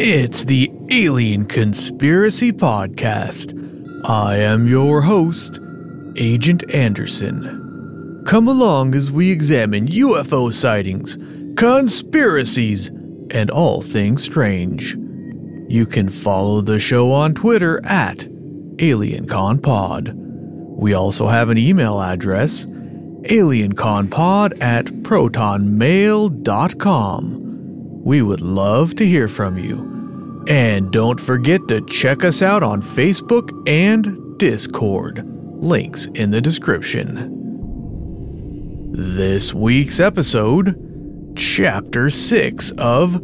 It's the Alien Conspiracy Podcast. I am your host, Agent Anderson. Come along as we examine UFO sightings, conspiracies, and all things strange. You can follow the show on Twitter at AlienConPod. We also have an email address, alienconpod at protonmail.com. We would love to hear from you. And don't forget to check us out on Facebook and Discord. Links in the description. This week's episode, Chapter 6 of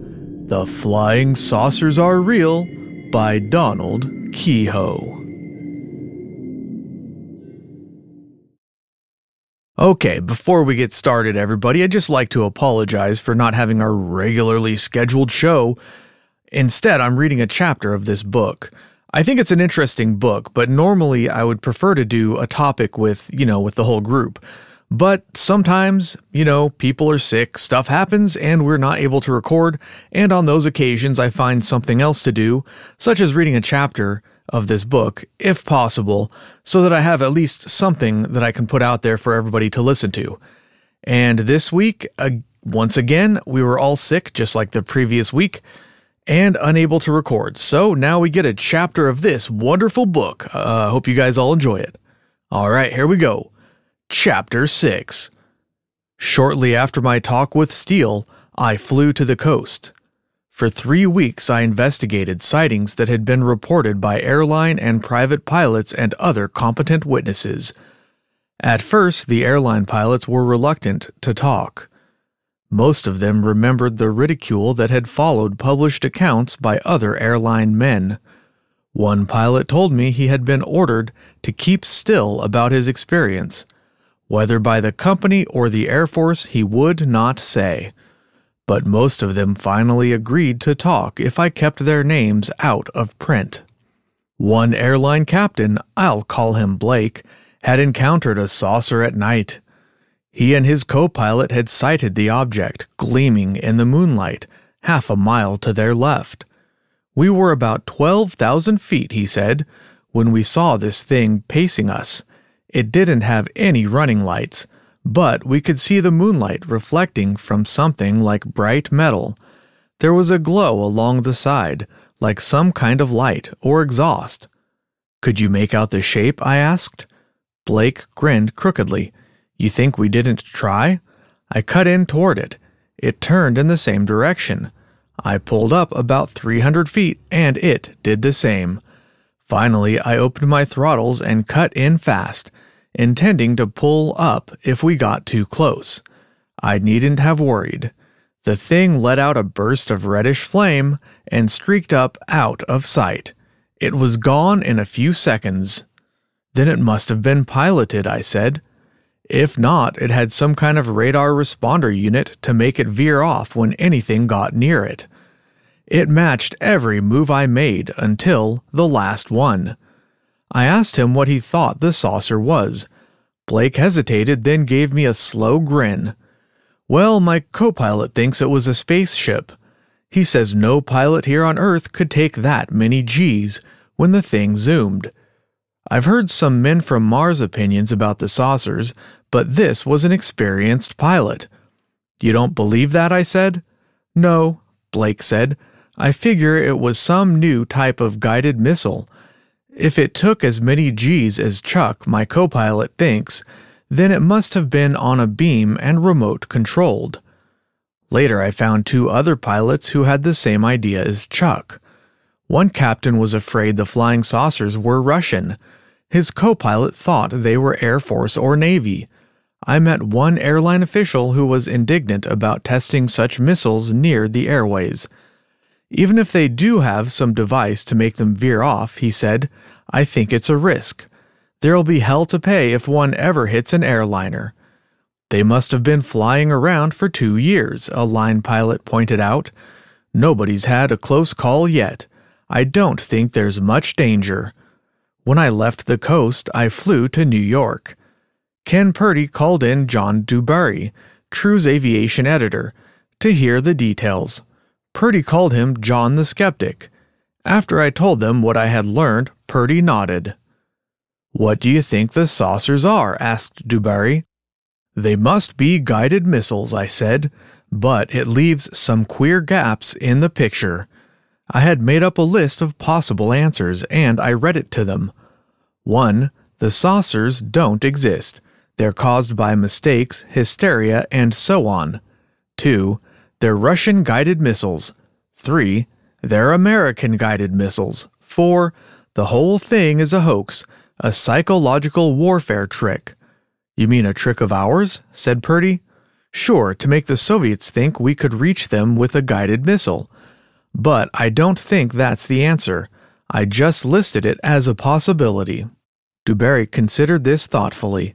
The Flying Saucers Are Real by Donald Keyhoe. Okay, before we get started, everybody, I'd just like to apologize for not having our regularly scheduled show. Instead, I'm reading a chapter of this book. I think it's an interesting book, but normally I would prefer to do a topic with, you know, with the whole group. But sometimes, you know, people are sick, stuff happens, and we're not able to record, and on those occasions I find something else to do, such as reading a chapter of this book, if possible, so that I have at least something that I can put out there for everybody to listen to. And this week, uh, once again, we were all sick, just like the previous week, and unable to record. So now we get a chapter of this wonderful book. I uh, hope you guys all enjoy it. All right, here we go. Chapter 6. Shortly after my talk with Steele, I flew to the coast. For three weeks, I investigated sightings that had been reported by airline and private pilots and other competent witnesses. At first, the airline pilots were reluctant to talk. Most of them remembered the ridicule that had followed published accounts by other airline men. One pilot told me he had been ordered to keep still about his experience. Whether by the company or the Air Force, he would not say but most of them finally agreed to talk if I kept their names out of print. One airline captain, I'll call him Blake, had encountered a saucer at night. He and his co pilot had sighted the object gleaming in the moonlight half a mile to their left. We were about 12,000 feet, he said, when we saw this thing pacing us. It didn't have any running lights, but we could see the moonlight reflecting from something like bright metal. There was a glow along the side, like some kind of light or exhaust. Could you make out the shape? I asked. Blake grinned crookedly. You think we didn't try? I cut in toward it. It turned in the same direction. I pulled up about 300 feet, and it did the same. Finally, I opened my throttles and cut in fast intending to pull up if we got too close. I needn't have worried. The thing let out a burst of reddish flame and streaked up out of sight. It was gone in a few seconds. Then it must have been piloted, I said. If not, it had some kind of radar responder unit to make it veer off when anything got near it. It matched every move I made until the last one. I asked him what he thought the saucer was. Blake hesitated, then gave me a slow grin. Well, my co pilot thinks it was a spaceship. He says no pilot here on Earth could take that many G's when the thing zoomed. I've heard some men from Mars opinions about the saucers, but this was an experienced pilot. You don't believe that? I said. No, Blake said. I figure it was some new type of guided missile. If it took as many G's as Chuck, my co pilot, thinks, then it must have been on a beam and remote controlled. Later, I found two other pilots who had the same idea as Chuck. One captain was afraid the flying saucers were Russian. His co pilot thought they were Air Force or Navy. I met one airline official who was indignant about testing such missiles near the airways. Even if they do have some device to make them veer off, he said, I think it's a risk. There'll be hell to pay if one ever hits an airliner. They must have been flying around for two years, a line pilot pointed out. Nobody's had a close call yet. I don't think there's much danger. When I left the coast, I flew to New York. Ken Purdy called in John Dubarry, True's aviation editor, to hear the details. Purdy called him John the Skeptic. After I told them what I had learned, Purdy nodded. What do you think the saucers are? asked DuBarry. They must be guided missiles, I said, but it leaves some queer gaps in the picture. I had made up a list of possible answers, and I read it to them. 1. The saucers don't exist. They're caused by mistakes, hysteria, and so on. 2. They're Russian guided missiles. 3. They're American guided missiles. 4. The whole thing is a hoax, a psychological warfare trick. You mean a trick of ours? said Purdy. Sure, to make the Soviets think we could reach them with a guided missile. But I don't think that's the answer. I just listed it as a possibility. DuBarry considered this thoughtfully.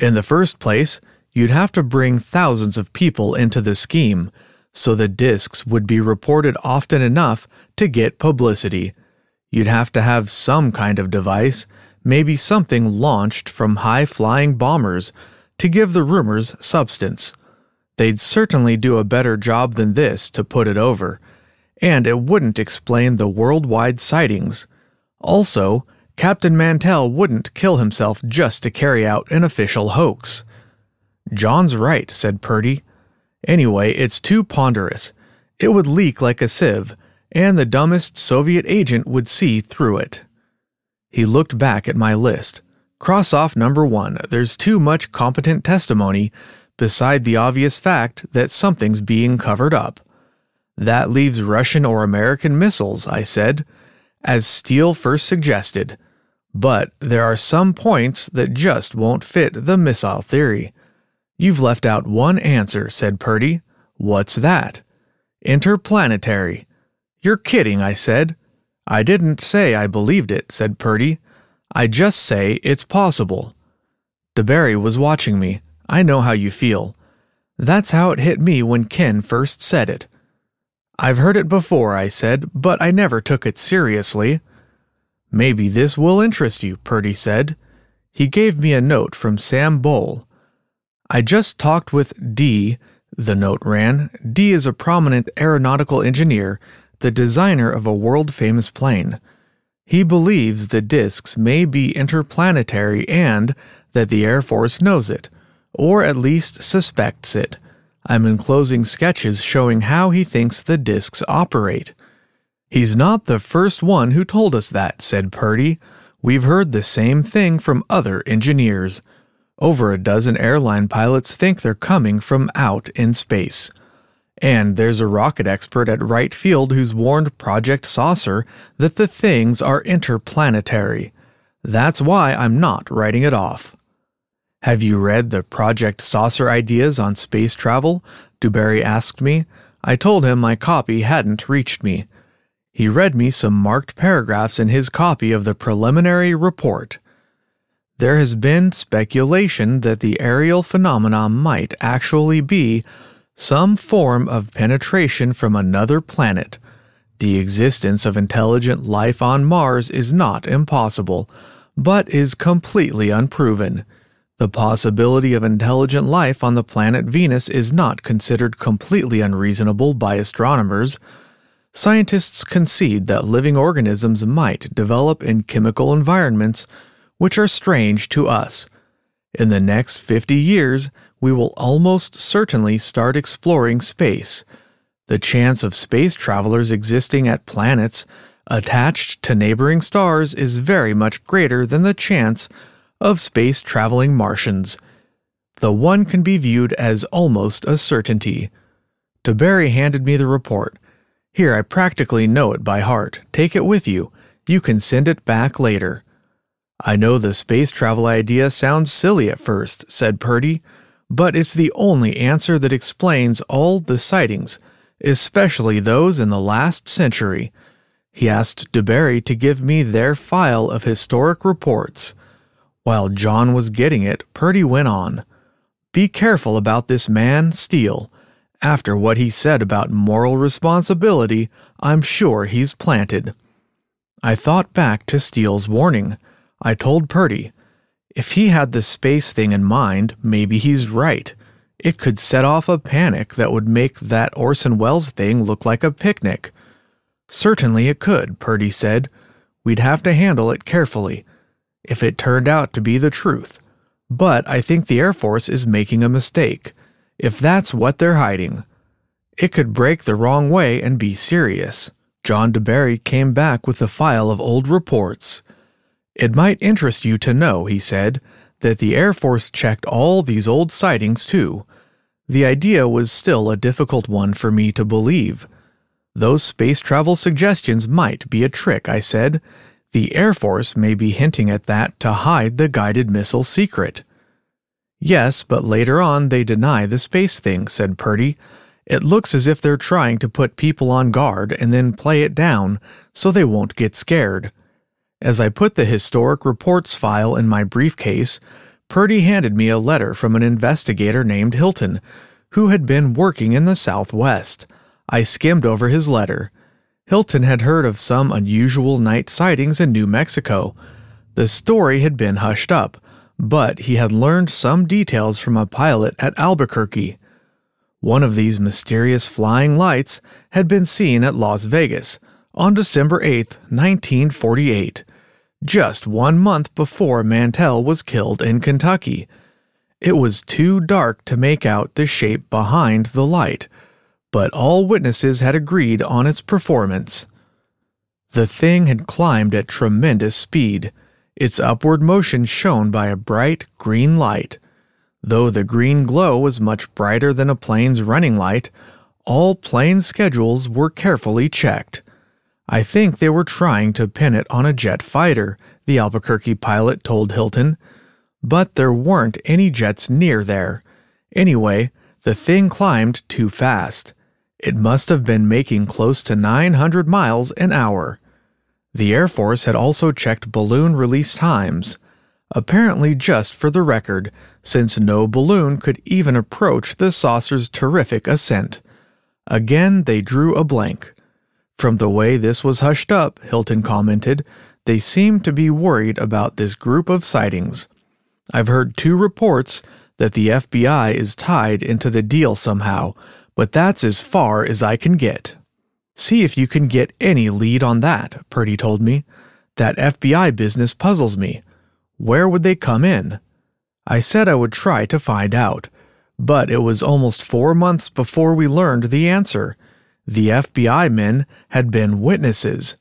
In the first place, you'd have to bring thousands of people into the scheme, so the discs would be reported often enough to get publicity. You'd have to have some kind of device, maybe something launched from high flying bombers, to give the rumors substance. They'd certainly do a better job than this to put it over, and it wouldn't explain the worldwide sightings. Also, Captain Mantell wouldn't kill himself just to carry out an official hoax. John's right, said Purdy. Anyway, it's too ponderous. It would leak like a sieve, and the dumbest Soviet agent would see through it. He looked back at my list. Cross off number one. There's too much competent testimony, beside the obvious fact that something's being covered up. That leaves Russian or American missiles, I said, as Steele first suggested. But there are some points that just won't fit the missile theory. You've left out one answer, said Purdy. What's that? Interplanetary. You're kidding, I said. I didn't say I believed it, said Purdy. I just say it's possible. DuBarry was watching me. I know how you feel. That's how it hit me when Ken first said it. I've heard it before, I said, but I never took it seriously. Maybe this will interest you, Purdy said. He gave me a note from Sam Boal. I just talked with D, the note ran. D is a prominent aeronautical engineer, the designer of a world famous plane. He believes the disks may be interplanetary and that the Air Force knows it, or at least suspects it. I'm enclosing sketches showing how he thinks the disks operate. He's not the first one who told us that, said Purdy. We've heard the same thing from other engineers. Over a dozen airline pilots think they're coming from out in space. And there's a rocket expert at Wright Field who's warned Project Saucer that the things are interplanetary. That's why I'm not writing it off. Have you read the Project Saucer ideas on space travel? DuBarry asked me. I told him my copy hadn't reached me. He read me some marked paragraphs in his copy of the preliminary report. There has been speculation that the aerial phenomena might actually be some form of penetration from another planet. The existence of intelligent life on Mars is not impossible, but is completely unproven. The possibility of intelligent life on the planet Venus is not considered completely unreasonable by astronomers. Scientists concede that living organisms might develop in chemical environments which are strange to us. In the next 50 years, we will almost certainly start exploring space. The chance of space travelers existing at planets attached to neighboring stars is very much greater than the chance of space traveling Martians. The one can be viewed as almost a certainty. DuBarry handed me the report. Here, I practically know it by heart. Take it with you. You can send it back later. I know the space travel idea sounds silly at first, said Purdy, but it's the only answer that explains all the sightings, especially those in the last century. He asked DuBarry to give me their file of historic reports. While John was getting it, Purdy went on. Be careful about this man, Steele. After what he said about moral responsibility, I'm sure he's planted. I thought back to Steele's warning. I told Purdy, if he had the space thing in mind, maybe he's right. It could set off a panic that would make that Orson Welles thing look like a picnic. Certainly it could, Purdy said. We'd have to handle it carefully, if it turned out to be the truth. But I think the Air Force is making a mistake, if that's what they're hiding. It could break the wrong way and be serious. John DuBarry came back with a file of old reports. It might interest you to know, he said, that the Air Force checked all these old sightings too. The idea was still a difficult one for me to believe. Those space travel suggestions might be a trick, I said. The Air Force may be hinting at that to hide the guided missile secret. Yes, but later on they deny the space thing, said Purdy. It looks as if they're trying to put people on guard and then play it down so they won't get scared. As I put the historic reports file in my briefcase, Purdy handed me a letter from an investigator named Hilton, who had been working in the Southwest. I skimmed over his letter. Hilton had heard of some unusual night sightings in New Mexico. The story had been hushed up, but he had learned some details from a pilot at Albuquerque. One of these mysterious flying lights had been seen at Las Vegas on December 8, 1948 just one month before Mantell was killed in Kentucky. It was too dark to make out the shape behind the light, but all witnesses had agreed on its performance. The thing had climbed at tremendous speed, its upward motion shown by a bright green light. Though the green glow was much brighter than a plane's running light, all plane schedules were carefully checked. I think they were trying to pin it on a jet fighter, the Albuquerque pilot told Hilton. But there weren't any jets near there. Anyway, the thing climbed too fast. It must have been making close to 900 miles an hour. The Air Force had also checked balloon release times, apparently just for the record, since no balloon could even approach the saucer's terrific ascent. Again, they drew a blank. From the way this was hushed up, Hilton commented, they seem to be worried about this group of sightings. I've heard two reports that the FBI is tied into the deal somehow, but that's as far as I can get. See if you can get any lead on that, Purdy told me. That FBI business puzzles me. Where would they come in? I said I would try to find out, but it was almost four months before we learned the answer. The FBI men had been witnesses.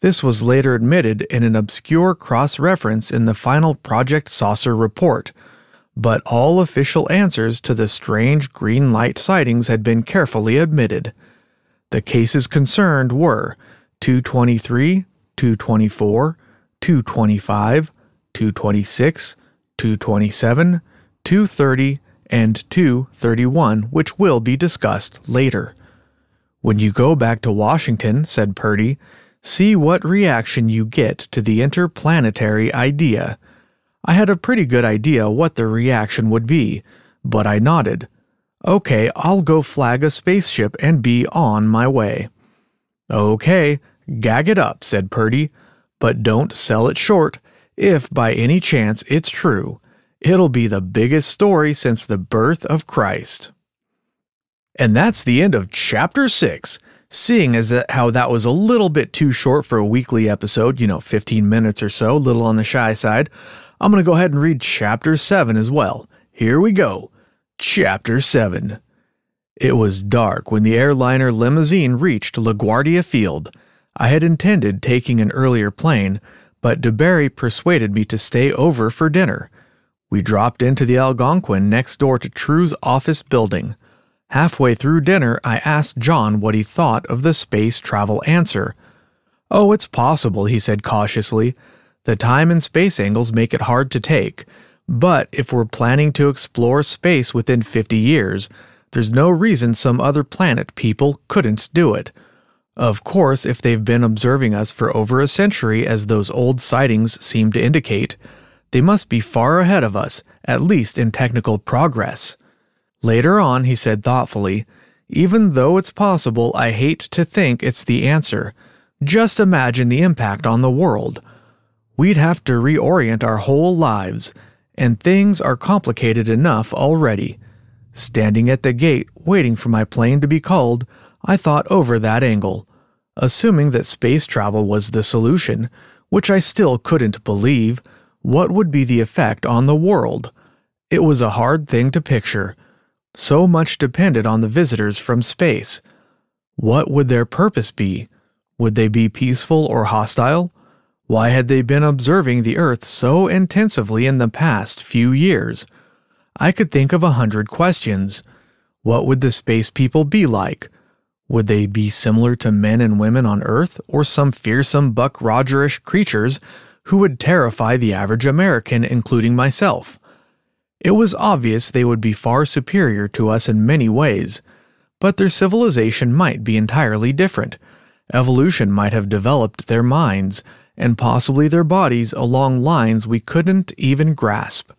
This was later admitted in an obscure cross reference in the final Project Saucer report, but all official answers to the strange green light sightings had been carefully admitted. The cases concerned were 223, 224, 225, 226, 227, 230, and 231, which will be discussed later. When you go back to Washington, said Purdy, see what reaction you get to the interplanetary idea. I had a pretty good idea what the reaction would be, but I nodded. Okay, I'll go flag a spaceship and be on my way. Okay, gag it up, said Purdy, but don't sell it short. If by any chance it's true, it'll be the biggest story since the birth of Christ. And that's the end of chapter 6. Seeing as that how that was a little bit too short for a weekly episode, you know, 15 minutes or so, a little on the shy side, I'm going to go ahead and read chapter 7 as well. Here we go. Chapter 7. It was dark when the airliner limousine reached LaGuardia Field. I had intended taking an earlier plane, but DuBarry persuaded me to stay over for dinner. We dropped into the Algonquin next door to True's office building. Halfway through dinner, I asked John what he thought of the space travel answer. Oh, it's possible, he said cautiously. The time and space angles make it hard to take. But if we're planning to explore space within 50 years, there's no reason some other planet people couldn't do it. Of course, if they've been observing us for over a century, as those old sightings seem to indicate, they must be far ahead of us, at least in technical progress. Later on, he said thoughtfully, Even though it's possible, I hate to think it's the answer. Just imagine the impact on the world. We'd have to reorient our whole lives, and things are complicated enough already. Standing at the gate, waiting for my plane to be called, I thought over that angle. Assuming that space travel was the solution, which I still couldn't believe, what would be the effect on the world? It was a hard thing to picture. So much depended on the visitors from space. What would their purpose be? Would they be peaceful or hostile? Why had they been observing the Earth so intensively in the past few years? I could think of a hundred questions. What would the space people be like? Would they be similar to men and women on Earth, or some fearsome Buck Rogerish creatures who would terrify the average American, including myself? It was obvious they would be far superior to us in many ways, but their civilization might be entirely different. Evolution might have developed their minds, and possibly their bodies along lines we couldn't even grasp.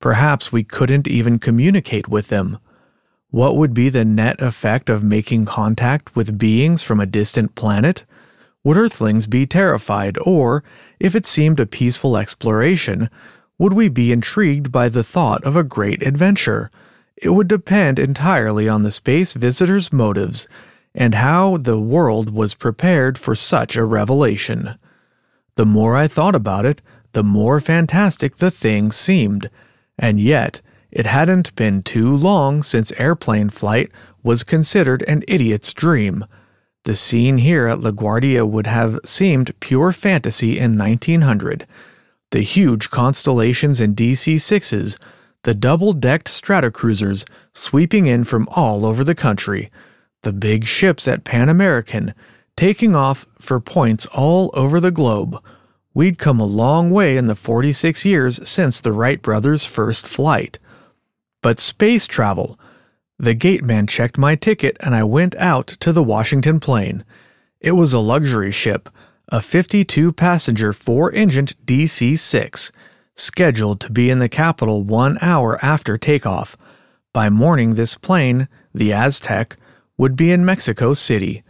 Perhaps we couldn't even communicate with them. What would be the net effect of making contact with beings from a distant planet? Would Earthlings be terrified, or, if it seemed a peaceful exploration, would we be intrigued by the thought of a great adventure? It would depend entirely on the space visitor's motives and how the world was prepared for such a revelation. The more I thought about it, the more fantastic the thing seemed. And yet, it hadn't been too long since airplane flight was considered an idiot's dream. The scene here at LaGuardia would have seemed pure fantasy in 1900. The huge constellations and DC 6s, the double decked Stratocruisers sweeping in from all over the country, the big ships at Pan American taking off for points all over the globe. We'd come a long way in the 46 years since the Wright brothers' first flight. But space travel. The gateman checked my ticket and I went out to the Washington plane. It was a luxury ship, a 52 passenger, four engined DC 6, scheduled to be in the capital one hour after takeoff. By morning, this plane, the Aztec, would be in Mexico City.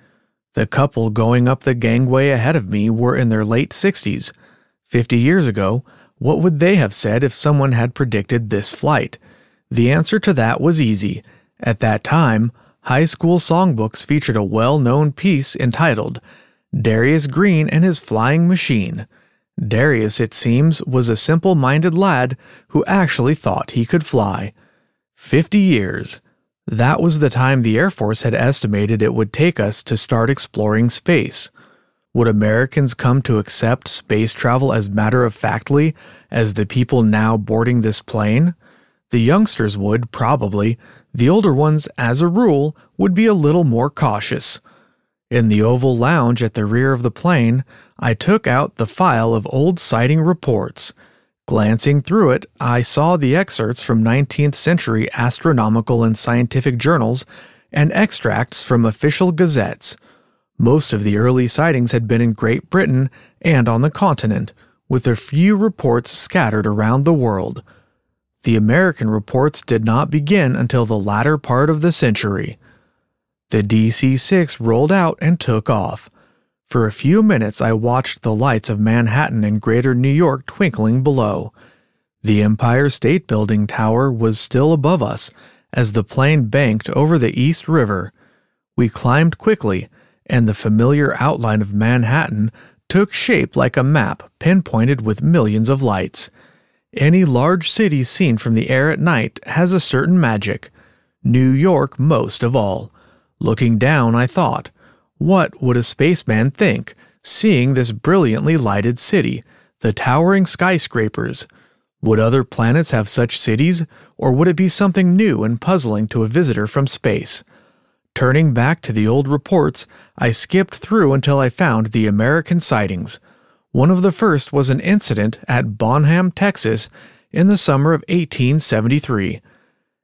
The couple going up the gangway ahead of me were in their late 60s. Fifty years ago, what would they have said if someone had predicted this flight? The answer to that was easy. At that time, high school songbooks featured a well known piece entitled Darius Green and His Flying Machine. Darius, it seems, was a simple minded lad who actually thought he could fly. Fifty years. That was the time the Air Force had estimated it would take us to start exploring space. Would Americans come to accept space travel as matter of factly as the people now boarding this plane? The youngsters would, probably. The older ones, as a rule, would be a little more cautious. In the oval lounge at the rear of the plane, I took out the file of old sighting reports. Glancing through it, I saw the excerpts from 19th century astronomical and scientific journals and extracts from official gazettes. Most of the early sightings had been in Great Britain and on the continent, with a few reports scattered around the world. The American reports did not begin until the latter part of the century. The DC 6 rolled out and took off. For a few minutes, I watched the lights of Manhattan and greater New York twinkling below. The Empire State Building tower was still above us as the plane banked over the East River. We climbed quickly, and the familiar outline of Manhattan took shape like a map pinpointed with millions of lights. Any large city seen from the air at night has a certain magic. New York most of all. Looking down, I thought, what would a spaceman think, seeing this brilliantly lighted city, the towering skyscrapers? Would other planets have such cities, or would it be something new and puzzling to a visitor from space? Turning back to the old reports, I skipped through until I found the American sightings. One of the first was an incident at Bonham, Texas, in the summer of 1873.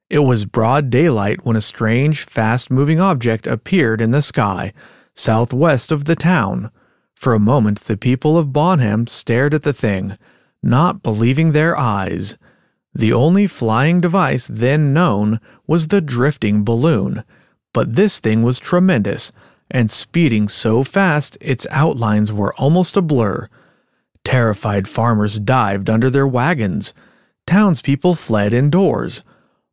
It was broad daylight when a strange, fast moving object appeared in the sky southwest of the town. For a moment, the people of Bonham stared at the thing, not believing their eyes. The only flying device then known was the drifting balloon, but this thing was tremendous, and speeding so fast its outlines were almost a blur. Terrified farmers dived under their wagons. Townspeople fled indoors.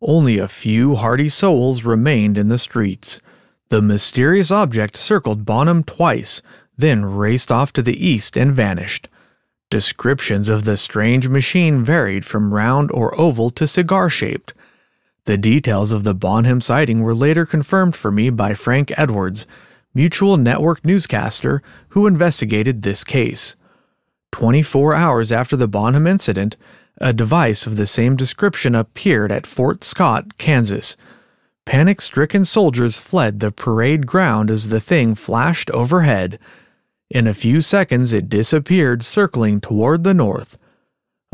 Only a few hardy souls remained in the streets. The mysterious object circled Bonham twice, then raced off to the east and vanished. Descriptions of the strange machine varied from round or oval to cigar shaped. The details of the Bonham sighting were later confirmed for me by Frank Edwards, Mutual Network newscaster who investigated this case. 24 hours after the Bonham incident, a device of the same description appeared at Fort Scott, Kansas. Panic stricken soldiers fled the parade ground as the thing flashed overhead. In a few seconds, it disappeared, circling toward the north.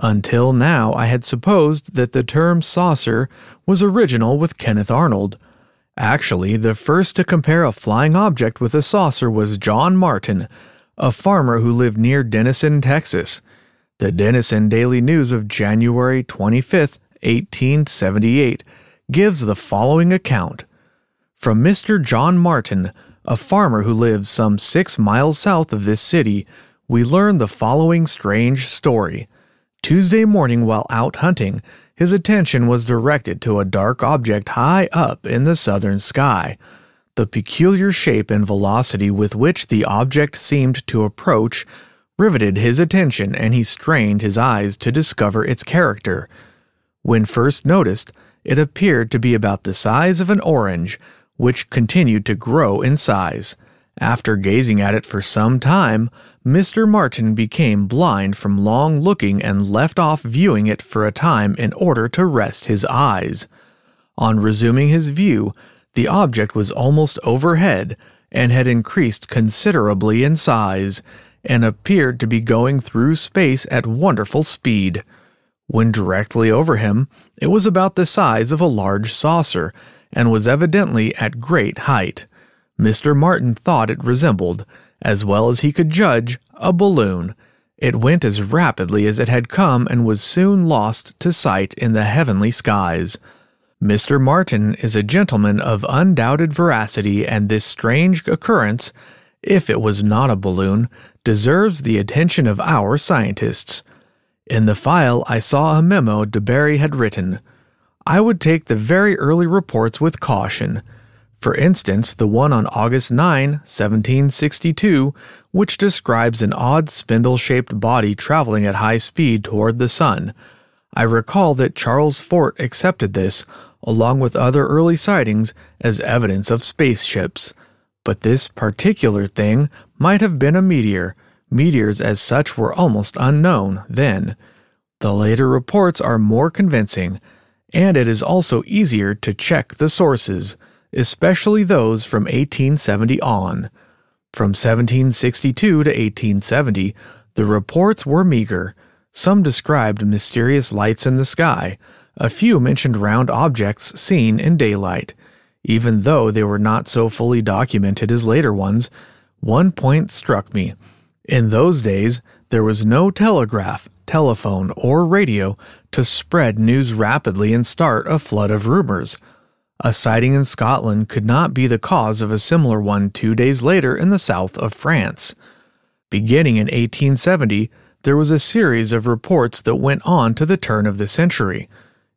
Until now, I had supposed that the term saucer was original with Kenneth Arnold. Actually, the first to compare a flying object with a saucer was John Martin, a farmer who lived near Denison, Texas. The Denison Daily News of January 25, 1878, gives the following account From Mr. John Martin, a farmer who lives some six miles south of this city, we learn the following strange story. Tuesday morning, while out hunting, his attention was directed to a dark object high up in the southern sky. The peculiar shape and velocity with which the object seemed to approach riveted his attention, and he strained his eyes to discover its character. When first noticed, it appeared to be about the size of an orange, which continued to grow in size. After gazing at it for some time, Mr. Martin became blind from long looking and left off viewing it for a time in order to rest his eyes. On resuming his view, the object was almost overhead and had increased considerably in size and appeared to be going through space at wonderful speed. When directly over him, it was about the size of a large saucer and was evidently at great height. Mr. Martin thought it resembled, as well as he could judge, a balloon. It went as rapidly as it had come and was soon lost to sight in the heavenly skies. Mr. Martin is a gentleman of undoubted veracity, and this strange occurrence, if it was not a balloon, deserves the attention of our scientists. In the file, I saw a memo DuBarry had written. I would take the very early reports with caution. For instance, the one on August 9, 1762, which describes an odd spindle shaped body traveling at high speed toward the sun. I recall that Charles Fort accepted this, along with other early sightings, as evidence of spaceships. But this particular thing might have been a meteor. Meteors as such were almost unknown then. The later reports are more convincing, and it is also easier to check the sources especially those from 1870 on. From 1762 to 1870, the reports were meager. Some described mysterious lights in the sky. A few mentioned round objects seen in daylight. Even though they were not so fully documented as later ones, one point struck me. In those days, there was no telegraph, telephone, or radio to spread news rapidly and start a flood of rumors. A sighting in Scotland could not be the cause of a similar one two days later in the south of France. Beginning in 1870, there was a series of reports that went on to the turn of the century.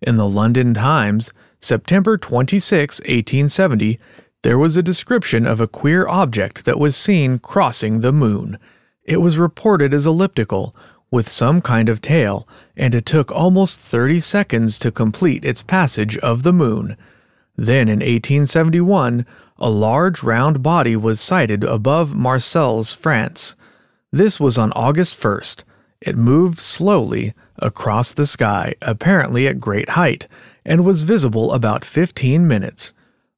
In the London Times, September 26, 1870, there was a description of a queer object that was seen crossing the moon. It was reported as elliptical, with some kind of tail, and it took almost 30 seconds to complete its passage of the moon. Then in 1871, a large round body was sighted above Marseilles, France. This was on August 1st. It moved slowly across the sky, apparently at great height, and was visible about 15 minutes.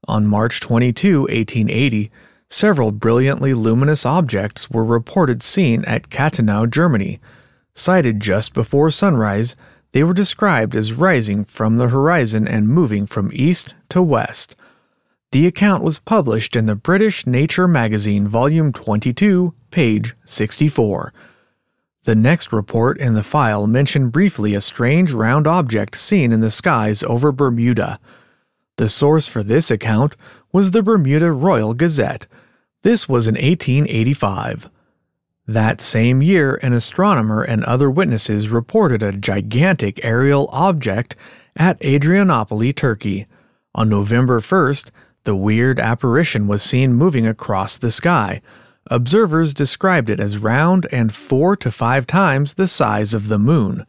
On March 22, 1880, several brilliantly luminous objects were reported seen at Kattenau, Germany. Sighted just before sunrise, they were described as rising from the horizon and moving from east to west. The account was published in the British Nature magazine, volume 22, page 64. The next report in the file mentioned briefly a strange round object seen in the skies over Bermuda. The source for this account was the Bermuda Royal Gazette. This was in 1885. That same year, an astronomer and other witnesses reported a gigantic aerial object at Adrianople, Turkey. On November 1st, the weird apparition was seen moving across the sky. Observers described it as round and four to five times the size of the moon.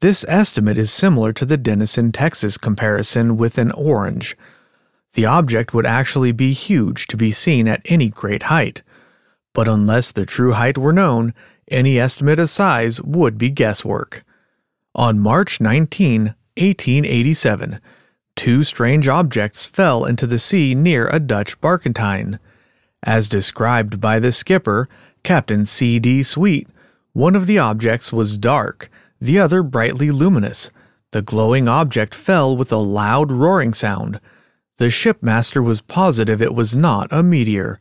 This estimate is similar to the Denison, Texas comparison with an orange. The object would actually be huge to be seen at any great height. But unless the true height were known, any estimate of size would be guesswork. On March 19, 1887, two strange objects fell into the sea near a Dutch barkentine. As described by the skipper, Captain C. D. Sweet, one of the objects was dark the other brightly luminous. The glowing object fell with a loud roaring sound. The shipmaster was positive it was not a meteor.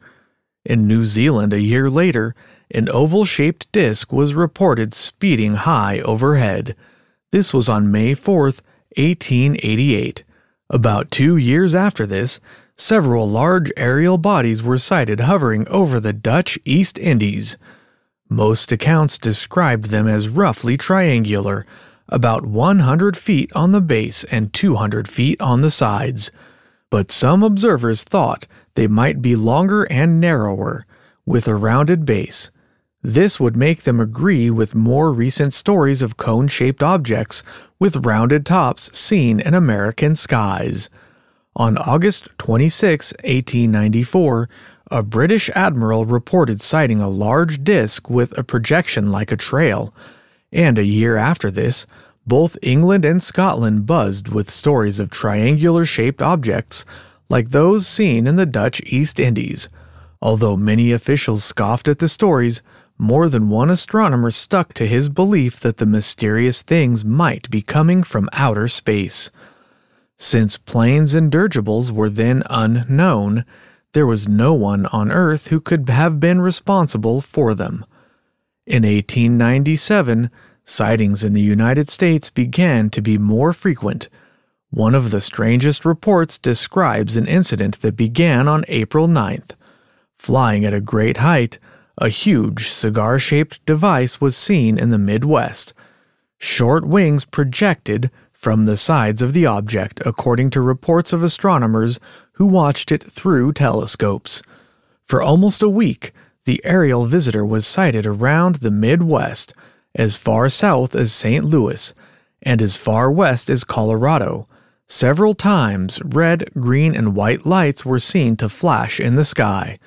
In New Zealand a year later, an oval shaped disk was reported speeding high overhead. This was on May 4, 1888. About two years after this, several large aerial bodies were sighted hovering over the Dutch East Indies. Most accounts described them as roughly triangular, about 100 feet on the base and 200 feet on the sides. But some observers thought they might be longer and narrower, with a rounded base. This would make them agree with more recent stories of cone shaped objects with rounded tops seen in American skies. On August 26, 1894, a British admiral reported sighting a large disk with a projection like a trail, and a year after this, both England and Scotland buzzed with stories of triangular shaped objects like those seen in the Dutch East Indies. Although many officials scoffed at the stories, more than one astronomer stuck to his belief that the mysterious things might be coming from outer space. Since planes and dirigibles were then unknown, there was no one on Earth who could have been responsible for them. In 1897, sightings in the United States began to be more frequent. One of the strangest reports describes an incident that began on April 9th. Flying at a great height, a huge cigar shaped device was seen in the Midwest. Short wings projected from the sides of the object, according to reports of astronomers who watched it through telescopes. For almost a week, the aerial visitor was sighted around the Midwest, as far south as St. Louis, and as far west as Colorado. Several times, red, green, and white lights were seen to flash in the sky.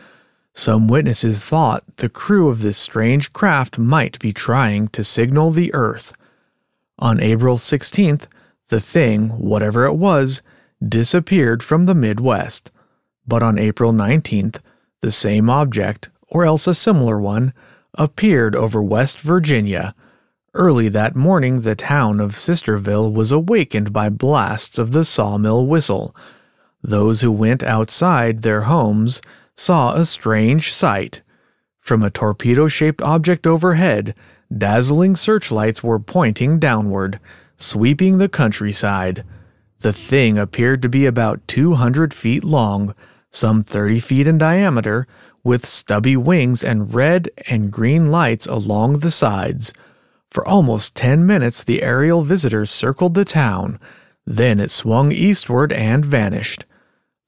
Some witnesses thought the crew of this strange craft might be trying to signal the Earth. On April 16th, the thing, whatever it was, disappeared from the Midwest. But on April 19th, the same object, or else a similar one, appeared over West Virginia. Early that morning, the town of Sisterville was awakened by blasts of the sawmill whistle. Those who went outside their homes saw a strange sight. From a torpedo shaped object overhead, dazzling searchlights were pointing downward, sweeping the countryside. The thing appeared to be about 200 feet long, some 30 feet in diameter, with stubby wings and red and green lights along the sides. For almost 10 minutes, the aerial visitor circled the town. Then it swung eastward and vanished.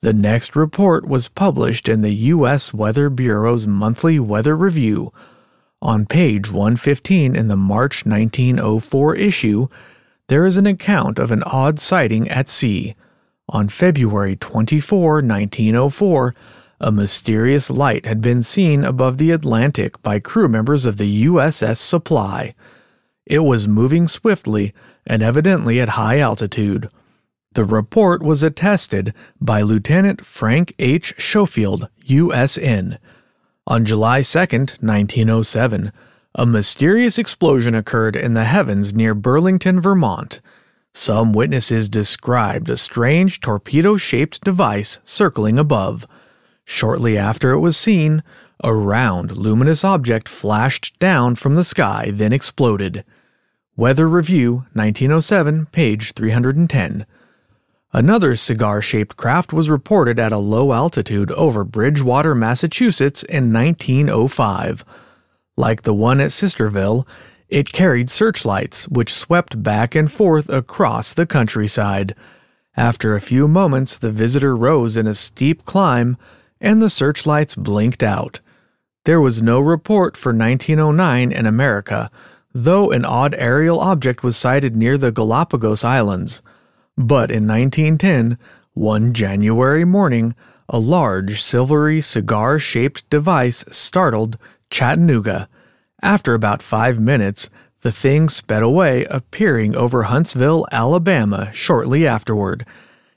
The next report was published in the U.S. Weather Bureau's monthly weather review. On page 115 in the March 1904 issue, there is an account of an odd sighting at sea. On February 24, 1904, a mysterious light had been seen above the Atlantic by crew members of the USS Supply. It was moving swiftly and evidently at high altitude. The report was attested by Lieutenant Frank H. Schofield, USN. On July 2, 1907, a mysterious explosion occurred in the heavens near Burlington, Vermont. Some witnesses described a strange torpedo shaped device circling above. Shortly after it was seen, a round, luminous object flashed down from the sky, then exploded. Weather Review, 1907, page 310. Another cigar shaped craft was reported at a low altitude over Bridgewater, Massachusetts in 1905. Like the one at Sisterville, It carried searchlights, which swept back and forth across the countryside. After a few moments, the visitor rose in a steep climb, and the searchlights blinked out. There was no report for 1909 in America, though an odd aerial object was sighted near the Galapagos Islands. But in 1910, one January morning, a large silvery cigar shaped device startled Chattanooga. After about five minutes, the thing sped away, appearing over Huntsville, Alabama, shortly afterward.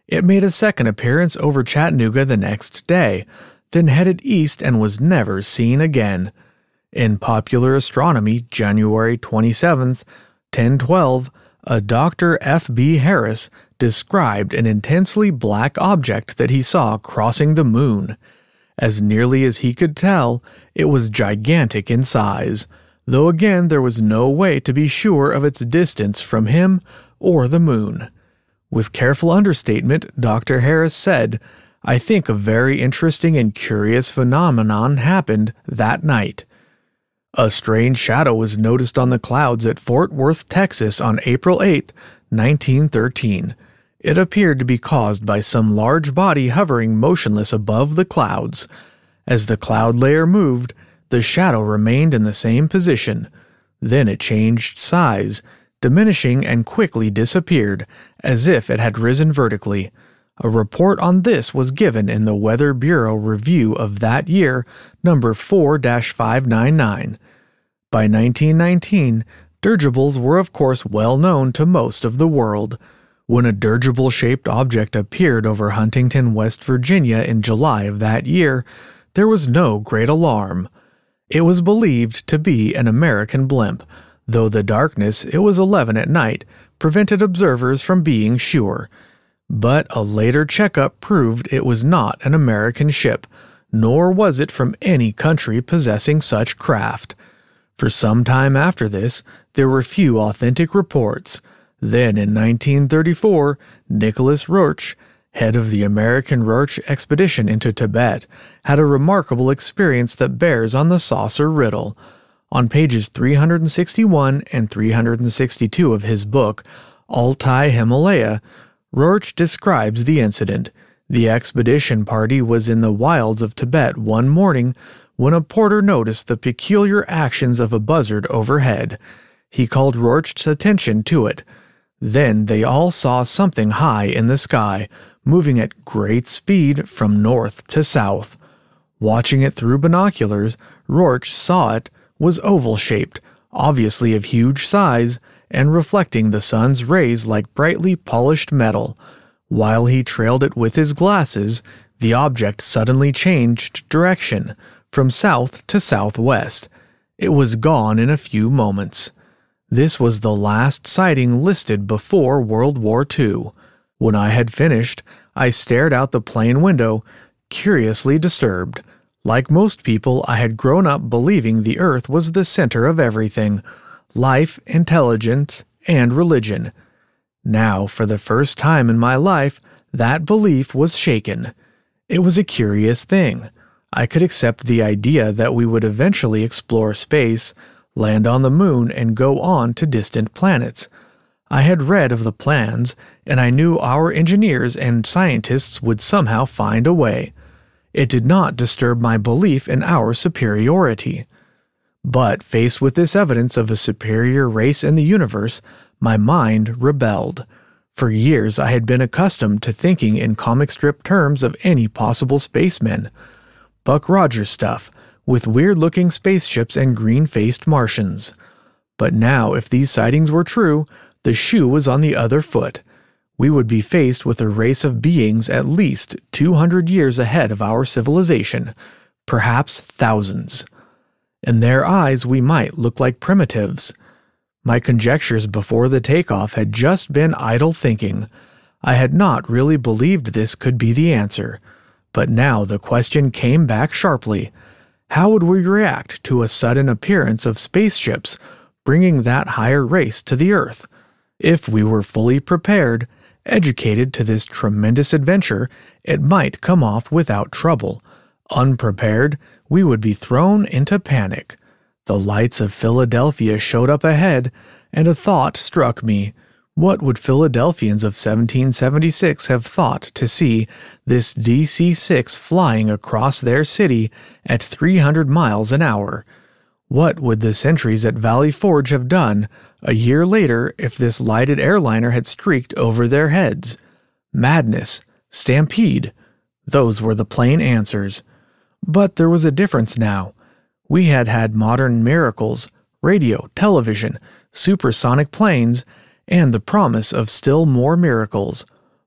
It made a second appearance over Chattanooga the next day, then headed east and was never seen again. In Popular Astronomy, January 27, 1012, a Dr. F. B. Harris described an intensely black object that he saw crossing the moon. As nearly as he could tell, it was gigantic in size, though again there was no way to be sure of its distance from him or the moon. With careful understatement, Dr. Harris said, I think a very interesting and curious phenomenon happened that night. A strange shadow was noticed on the clouds at Fort Worth, Texas on April 8, 1913. It appeared to be caused by some large body hovering motionless above the clouds. As the cloud layer moved, the shadow remained in the same position. Then it changed size, diminishing and quickly disappeared, as if it had risen vertically. A report on this was given in the Weather Bureau Review of that year, number 4 599. By 1919, dirigibles were of course well known to most of the world. When a dirigible shaped object appeared over Huntington, West Virginia in July of that year, there was no great alarm. It was believed to be an American blimp, though the darkness, it was 11 at night, prevented observers from being sure. But a later checkup proved it was not an American ship, nor was it from any country possessing such craft. For some time after this, there were few authentic reports. Then in 1934, Nicholas Roerich, head of the American Roerich expedition into Tibet, had a remarkable experience that bears on the saucer riddle. On pages 361 and 362 of his book, Altai Himalaya, Roerich describes the incident. The expedition party was in the wilds of Tibet one morning when a porter noticed the peculiar actions of a buzzard overhead. He called Roerich's attention to it. Then they all saw something high in the sky, moving at great speed from north to south. Watching it through binoculars, Roerich saw it was oval shaped, obviously of huge size, and reflecting the sun's rays like brightly polished metal. While he trailed it with his glasses, the object suddenly changed direction from south to southwest. It was gone in a few moments. This was the last sighting listed before World War II. When I had finished, I stared out the plane window, curiously disturbed. Like most people, I had grown up believing the Earth was the center of everything life, intelligence, and religion. Now, for the first time in my life, that belief was shaken. It was a curious thing. I could accept the idea that we would eventually explore space, land on the moon, and go on to distant planets. I had read of the plans, and I knew our engineers and scientists would somehow find a way. It did not disturb my belief in our superiority. But faced with this evidence of a superior race in the universe, my mind rebelled. For years I had been accustomed to thinking in comic strip terms of any possible spacemen. Buck Rogers stuff, with weird looking spaceships and green faced Martians. But now, if these sightings were true, the shoe was on the other foot. We would be faced with a race of beings at least 200 years ahead of our civilization, perhaps thousands. In their eyes, we might look like primitives. My conjectures before the takeoff had just been idle thinking. I had not really believed this could be the answer. But now the question came back sharply. How would we react to a sudden appearance of spaceships bringing that higher race to the Earth? If we were fully prepared, educated to this tremendous adventure, it might come off without trouble. Unprepared, we would be thrown into panic. The lights of Philadelphia showed up ahead, and a thought struck me. What would Philadelphians of 1776 have thought to see this DC 6 flying across their city at 300 miles an hour? What would the sentries at Valley Forge have done a year later if this lighted airliner had streaked over their heads? Madness, stampede. Those were the plain answers. But there was a difference now. We had had modern miracles, radio, television, supersonic planes, and the promise of still more miracles,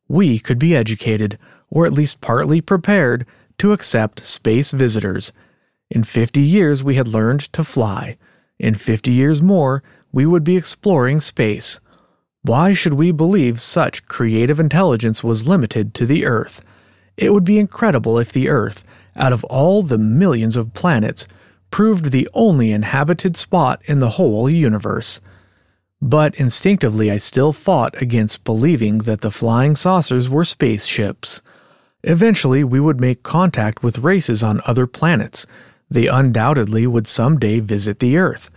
we could be educated, or at least partly prepared, to accept space visitors. In 50 years, we had learned to fly. In 50 years more, we would be exploring space. Why should we believe such creative intelligence was limited to the Earth? It would be incredible if the Earth, out of all the millions of planets, proved the only inhabited spot in the whole universe. But instinctively, I still fought against believing that the flying saucers were spaceships. Eventually, we would make contact with races on other planets. They undoubtedly would someday visit the Earth.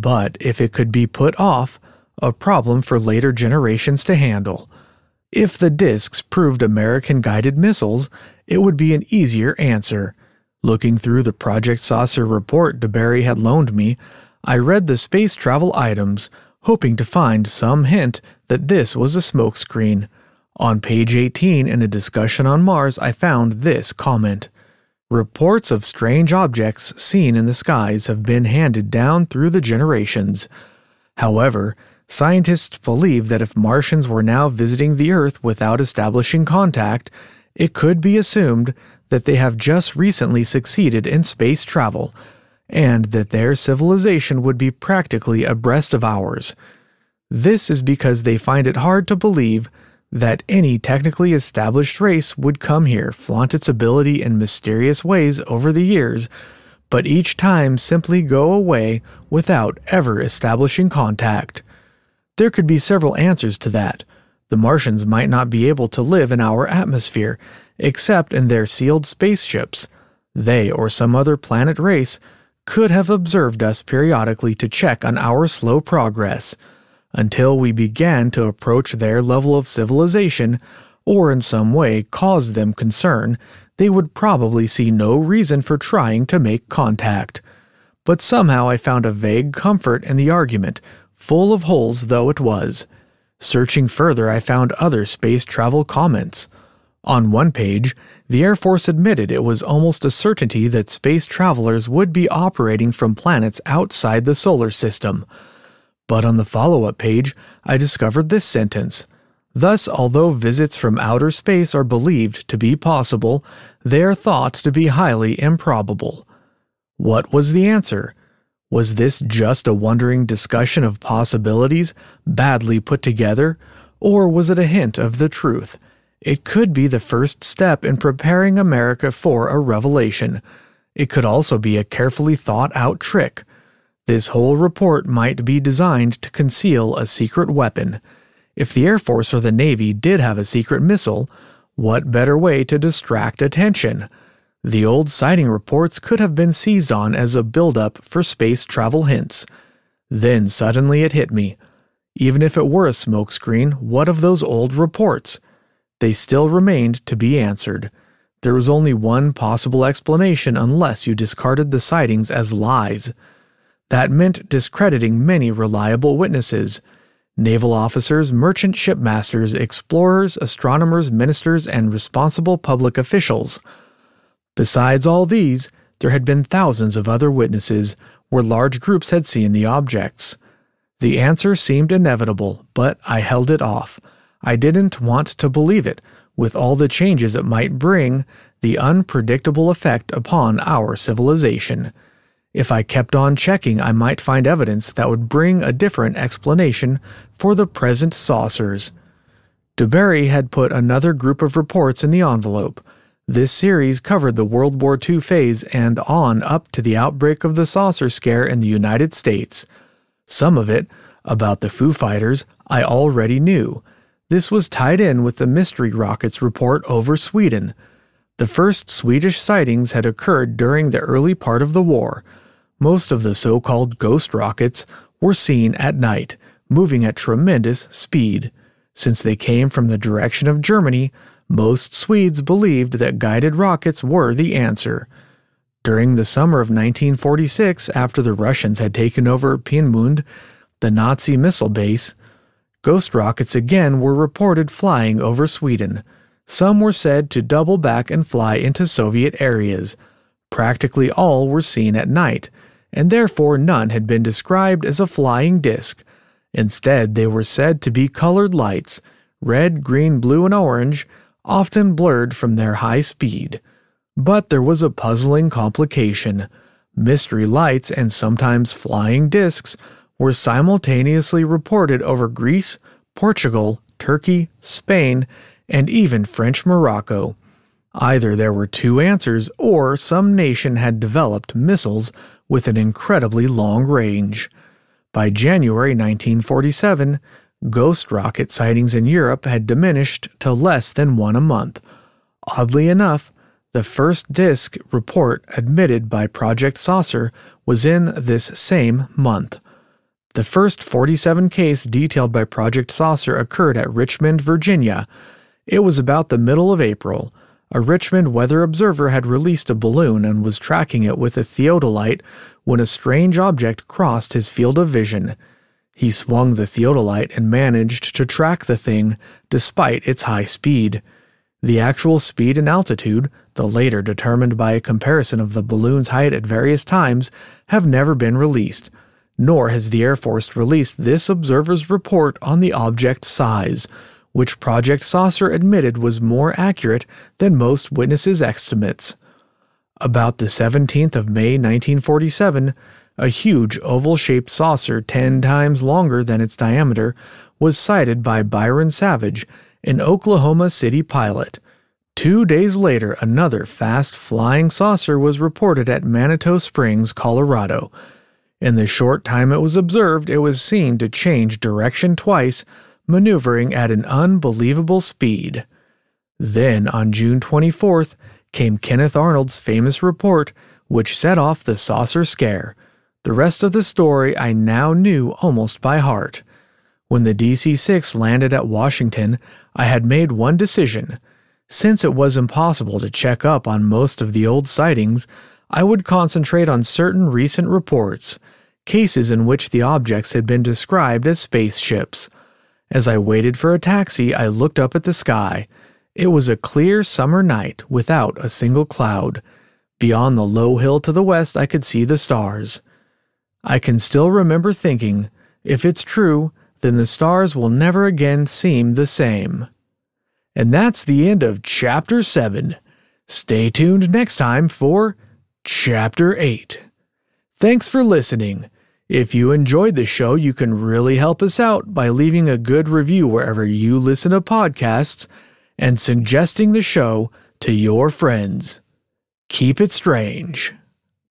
But if it could be put off, a problem for later generations to handle. If the discs proved American guided missiles, it would be an easier answer. Looking through the Project Saucer report DuBarry had loaned me, I read the space travel items hoping to find some hint that this was a smokescreen. On page 18 in a discussion on Mars, I found this comment. Reports of strange objects seen in the skies have been handed down through the generations. However, scientists believe that if Martians were now visiting the Earth without establishing contact, it could be assumed that they have just recently succeeded in space travel and that their civilization would be practically abreast of ours. This is because they find it hard to believe that any technically established race would come here, flaunt its ability in mysterious ways over the years, but each time simply go away without ever establishing contact. There could be several answers to that. The Martians might not be able to live in our atmosphere, except in their sealed spaceships. They or some other planet race could have observed us periodically to check on our slow progress until we began to approach their level of civilization or in some way cause them concern, they would probably see no reason for trying to make contact. But somehow I found a vague comfort in the argument, full of holes though it was. Searching further, I found other space travel comments. On one page, the Air Force admitted it was almost a certainty that space travelers would be operating from planets outside the solar system. But on the follow up page, I discovered this sentence. Thus, although visits from outer space are believed to be possible, they are thought to be highly improbable. What was the answer? Was this just a wondering discussion of possibilities, badly put together, or was it a hint of the truth? It could be the first step in preparing America for a revelation. It could also be a carefully thought out trick. This whole report might be designed to conceal a secret weapon. If the Air Force or the Navy did have a secret missile, what better way to distract attention? The old sighting reports could have been seized on as a buildup for space travel hints. Then suddenly it hit me. Even if it were a smokescreen, what of those old reports? They still remained to be answered. There was only one possible explanation unless you discarded the sightings as lies. That meant discrediting many reliable witnesses naval officers, merchant shipmasters, explorers, astronomers, ministers, and responsible public officials. Besides all these, there had been thousands of other witnesses where large groups had seen the objects. The answer seemed inevitable, but I held it off. I didn't want to believe it, with all the changes it might bring, the unpredictable effect upon our civilization. If I kept on checking, I might find evidence that would bring a different explanation for the present saucers. DuBarry had put another group of reports in the envelope. This series covered the World War II phase and on up to the outbreak of the saucer scare in the United States. Some of it, about the Foo Fighters, I already knew. This was tied in with the Mystery Rockets report over Sweden. The first Swedish sightings had occurred during the early part of the war. Most of the so called ghost rockets were seen at night, moving at tremendous speed. Since they came from the direction of Germany, most Swedes believed that guided rockets were the answer. During the summer of 1946, after the Russians had taken over Peenemünde, the Nazi missile base, ghost rockets again were reported flying over Sweden. Some were said to double back and fly into Soviet areas. Practically all were seen at night, and therefore none had been described as a flying disk. Instead, they were said to be colored lights red, green, blue, and orange, often blurred from their high speed. But there was a puzzling complication. Mystery lights and sometimes flying disks were simultaneously reported over Greece, Portugal, Turkey, Spain, and even French Morocco. Either there were two answers or some nation had developed missiles with an incredibly long range. By January 1947, ghost rocket sightings in Europe had diminished to less than one a month. Oddly enough, the first disk report admitted by Project Saucer was in this same month. The first 47 case detailed by Project Saucer occurred at Richmond, Virginia. It was about the middle of April. A Richmond weather observer had released a balloon and was tracking it with a theodolite when a strange object crossed his field of vision. He swung the theodolite and managed to track the thing despite its high speed. The actual speed and altitude, the later determined by a comparison of the balloon's height at various times, have never been released, nor has the Air Force released this observer's report on the object's size which Project Saucer admitted was more accurate than most witnesses' estimates. About the 17th of May 1947, a huge oval shaped saucer 10 times longer than its diameter was sighted by Byron Savage, an Oklahoma City pilot. Two days later, another fast flying saucer was reported at Manitou Springs, Colorado. In the short time it was observed, it was seen to change direction twice maneuvering at an unbelievable speed. Then, on June 24th, came Kenneth Arnold's famous report, which set off the saucer scare. The rest of the story I now knew almost by heart. When the DC 6 landed at Washington, I had made one decision. Since it was impossible to check up on most of the old sightings, I would concentrate on certain recent reports, cases in which the objects had been described as spaceships. As I waited for a taxi, I looked up at the sky. It was a clear summer night without a single cloud. Beyond the low hill to the west, I could see the stars. I can still remember thinking, if it's true, then the stars will never again seem the same. And that's the end of Chapter 7. Stay tuned next time for Chapter 8. Thanks for listening. If you enjoyed the show, you can really help us out by leaving a good review wherever you listen to podcasts and suggesting the show to your friends. Keep it strange.